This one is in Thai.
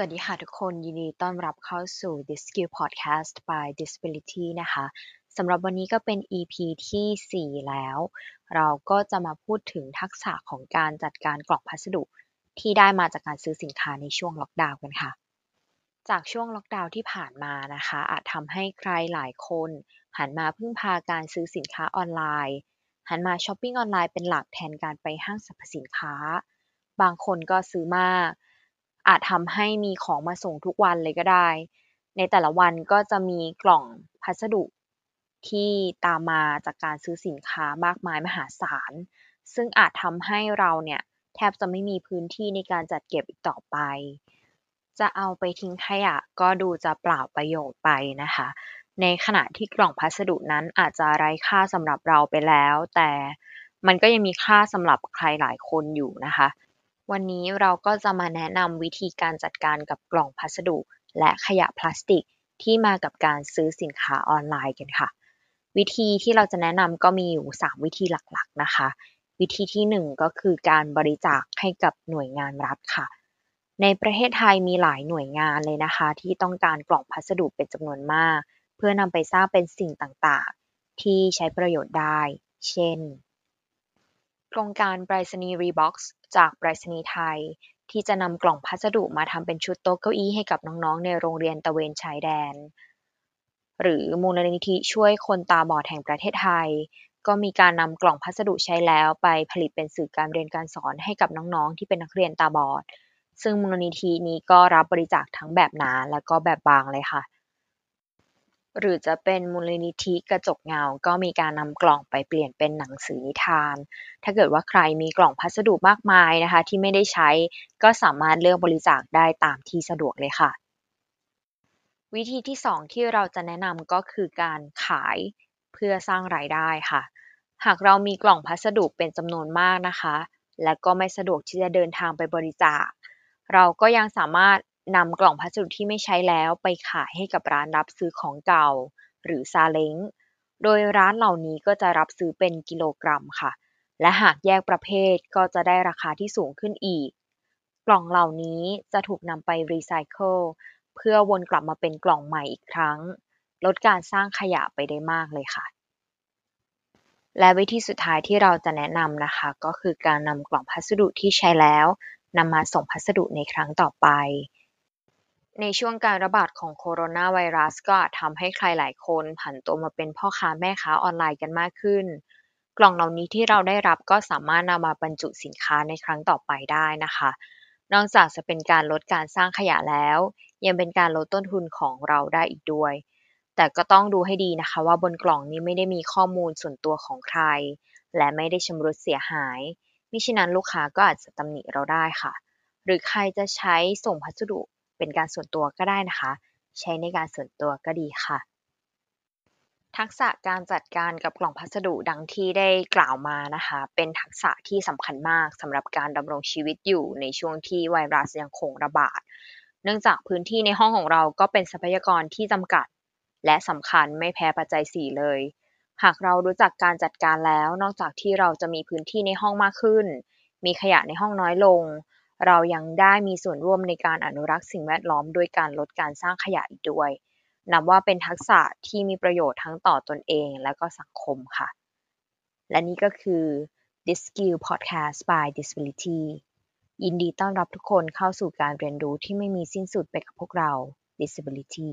วัสดีค่ะทุกคนยินดีต้อนรับเข้าสู่ This Skill Podcast by ThisAble.me นะคะสำหรับวันนี้ก็เป็น EP ที่ 4 แล้ว เราก็จะมาพูดถึงทักษะของการจัดการกล่องพัสดุที่ได้มาจากการซื้อสินค้าในช่วงล็อกดาวน์กันค่ะ จากช่วงล็อกดาวน์ที่ผ่านมานะคะ อาจทำให้ใครหลายคนหันมาพึ่งพาการซื้อสินค้าออนไลน์ หันมาช้อปปิ้งออนไลน์เป็นหลักแทนการไปห้างสรรพสินค้า บางคนก็ซื้อมาก อาจทำให้มีของมาส่งทุกวันเลยก็ได้ ในแต่ละวันก็จะมีกล่องพัสดุที่ตามมาจากการซื้อสินค้ามากมายมหาศาล ซึ่งอาจทำให้เราเนี่ยแทบจะไม่มีพื้นที่ในการจัดเก็บอีกต่อไป จะเอาไปทิ้งขยะก็ดูจะเปล่าประโยชน์ไปนะคะ ในขณะที่กล่องพัสดุนั้นอาจจะไร้ค่าสำหรับเราไปแล้ว แต่มันก็ยังมีค่าสำหรับใครหลายคนอยู่นะคะ วันนี้เราก็จะมาแนะนำวิธีการจัดการกับกล่องพัสดุ และขยะพลาสติกที่มากับการซื้อสินค้าออนไลน์กันค่ะ วิธีที่เราจะแนะนำก็มีอยู่ 3 วิธีหลักๆนะคะ วิธีที่ 1 ก็คือการบริจาคให้กับหน่วยงานรัฐค่ะ ในประเทศไทยมีหลายหน่วยงานเลยนะคะ ที่ต้องการกล่องพัสดุเป็นจำนวนมาก เพื่อนำไปสร้างเป็นสิ่งต่างๆ ที่ใช้ประโยชน์ได้ เช่น โครงการไปรษณีย์ reBOX จากไปรษณีย์ไทย ที่จะนำกล่องพัสดุมาทำเป็นชุดโต๊ะเก้าอี้ให้กับน้องๆ ในโรงเรียนตระเวนชายแดน หรือมูลนิธิช่วยคนตาบอดแห่งประเทศไทย ก็มีการนำกล่องพัสดุใช้แล้วไปผลิตเป็นสื่อการเรียนการสอนให้กับน้องๆ ที่เป็นนักเรียนตาบอด ซึ่งมูลนิธินี้ก็รับบริจาคทั้งแบบหนาและก็แบบบางเลยค่ะ หรือจะเป็นมูลนิธิกระจกเงา ก็มีการนำกล่องไปเปลี่ยนเป็นหนังสือนิทาน ถ้าเกิดว่าใครมีกล่องพัสดุมากมายนะคะ ที่ไม่ได้ใช้ ก็สามารถเลือกบริจาคได้ตามที่สะดวกเลยค่ะ วิธีที่ 2 ที่เราจะแนะนำก็คือการขายเพื่อสร้างรายได้ค่ะ หากเรามีกล่องพัสดุเป็นจำนวนมากนะคะ และก็ไม่สะดวกที่จะเดินทางไปบริจาค เราก็ยังสามารถ นำกล่องพัสดุที่ไม่ใช้แล้วไปขายให้กับร้านรับซื้อของเก่า หรือซาเล้ง โดยร้านเหล่านี้ก็จะรับซื้อเป็นกิโลกรัมค่ะ และหากแยกประเภทก็จะได้ราคาที่สูงขึ้นอีก กล่องเหล่านี้จะถูกนำไปรีไซเคิลเพื่อวนกลับมาเป็นกล่องใหม่อีกครั้ง ลดการสร้างขยะไปได้มากเลยค่ะ และวิธีสุดท้ายที่เราจะแนะนำนะคะ ก็คือการนำกล่องพัสดุที่ใช้แล้วนำมาส่งพัสดุในครั้งต่อไป ในช่วงการระบาดของโคโรนาไวรัสก็อาจทำให้ใครหลายคนผันตัวมาเป็นพ่อค้าแม่ค้าออนไลน์กันมากขึ้น กล่องเหล่านี้ที่เราได้รับก็สามารถนำมาบรรจุสินค้าในครั้งต่อไปได้นะคะ นอกจากจะเป็นการลดการสร้างขยะแล้ว ยังเป็นการลดต้นทุนของเราได้อีกด้วย แต่ก็ต้องดูให้ดีนะคะ ว่าบนกล่องนี้ไม่ได้มีข้อมูลส่วนตัวของใคร และไม่ได้ชำรุดเสียหายมิฉะนั้นลูกค้าก็อาจจะตำหนิเราได้ค่ะ หรือใครจะใช้ส่งพัสดุ เป็นการส่วนตัวก็ได้นะคะ ใช้ในการส่วนตัวก็ดีค่ะ ทักษะการจัดการกับกล่องพัสดุดังที่ได้กล่าวมานะคะ เป็นทักษะที่สำคัญมากสำหรับการดำรงชีวิตอยู่ในช่วงที่ไวรัสยังคงระบาด เนื่องจากพื้นที่ในห้องของเราก็เป็นทรัพยากรที่จำกัด และสำคัญไม่แพ้ปัจจัย4เลย หากเรารู้จักการจัดการแล้ว นอกจากที่เราจะมีพื้นที่ในห้องมากขึ้น มีขยะในห้องน้อยลง เรายังได้มีส่วนร่วมในการอนุรักษ์สิ่งแวดล้อมโดยการลดการสร้างขยะอีกด้วย นับว่าเป็นทักษะที่มีประโยชน์ทั้งต่อตนเองและก็สังคมค่ะ และนี่ก็คือ This Skill Podcast by Disability ยินดีต้อนรับทุกคนเข้าสู่การเรียนรู้ที่ไม่มีสิ้นสุดไปกับพวกเรา Disability